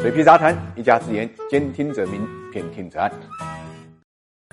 水皮杂谈，一家之言，兼听则明，偏听则暗。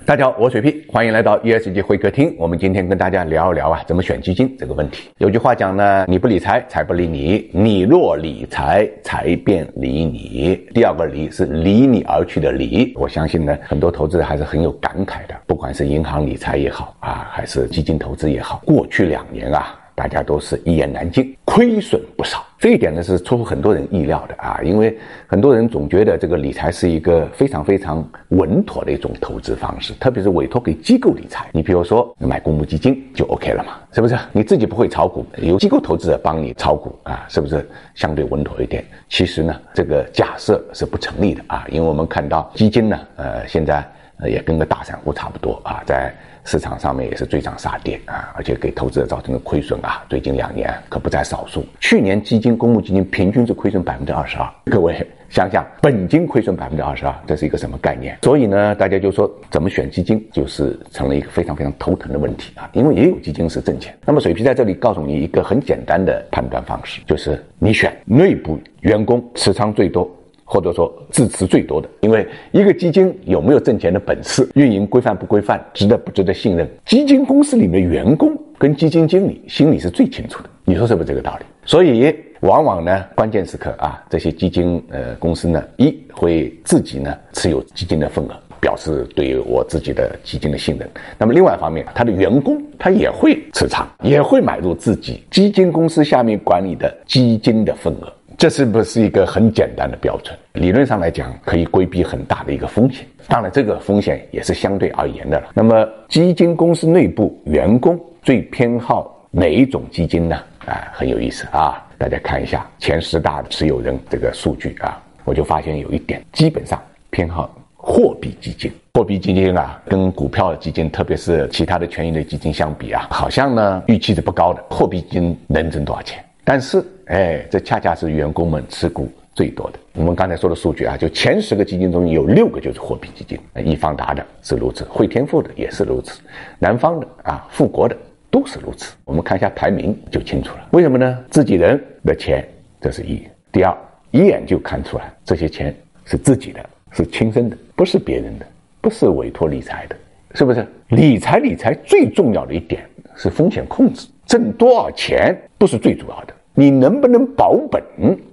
大家好，我水皮，欢迎来到 ESG 会客厅。我们今天跟大家聊一聊啊，怎么选基金这个问题。有句话讲呢，你不理财，财不理你；你若理财，财便理你。第二个理是离你而去的离。我相信呢，很多投资者还是很有感慨的，不管是银行理财也好啊，还是基金投资也好，过去两年啊。大家都是一言难尽，亏损不少。这一点呢是出乎很多人意料的啊，因为很多人总觉得这个理财是一个非常非常稳妥的一种投资方式，特别是委托给机构理财。你比如说买公募基金就 OK 了嘛，是不是？你自己不会炒股，由机构投资者帮你炒股啊，是不是相对稳妥一点？其实呢，这个假设是不成立的啊，因为我们看到基金呢，呃，现在也跟个大散户差不多啊，在。市场上面也是追涨杀跌啊，而且给投资者造成的亏损啊，最近两年可不在少数。去年基金、公募基金平均是亏损百分之二十二，各位想想，本金亏损百分之二十二，这是一个什么概念？所以呢，大家就说怎么选基金，就是成了一个非常非常头疼的问题啊。因为也有基金是挣钱。那么水皮在这里告诉你一个很简单的判断方式，就是你选内部员工持仓最多。或者说支持最多的，因为一个基金有没有挣钱的本事，运营规范不规范，值得不值得信任，基金公司里面的员工跟基金经理心里是最清楚的。你说是不是这个道理？所以往往呢，关键时刻啊，这些基金呃公司呢，一会自己呢持有基金的份额，表示对我自己的基金的信任。那么另外一方面，他的员工他也会持仓，也会买入自己基金公司下面管理的基金的份额。这是不是一个很简单的标准？理论上来讲，可以规避很大的一个风险。当然，这个风险也是相对而言的了。那么，基金公司内部员工最偏好哪一种基金呢？啊，很有意思啊！大家看一下前十大持有人这个数据啊，我就发现有一点，基本上偏好货币基金。货币基金啊，跟股票基金，特别是其他的权益类基金相比啊，好像呢预期是不高的。货币基金能挣多少钱？但是，哎，这恰恰是员工们持股最多的。我们刚才说的数据啊，就前十个基金中有六个就是货币基金，易方达的是如此，汇添富的也是如此，南方的啊，富国的都是如此。我们看一下排名就清楚了。为什么呢？自己人的钱，这是一；第二，一眼就看出来这些钱是自己的，是亲生的，不是别人的，不是委托理财的，是不是？理财理财最重要的一点是风险控制，挣多少钱不是最主要的。你能不能保本，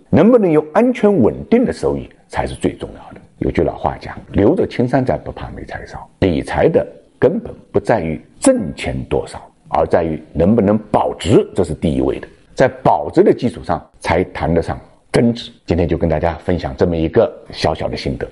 能不能有安全稳定的收益，才是最重要的。有句老话讲：“留着青山在，不怕没柴烧。”理财的根本不在于挣钱多少，而在于能不能保值，这是第一位的。在保值的基础上，才谈得上增值。今天就跟大家分享这么一个小小的心得。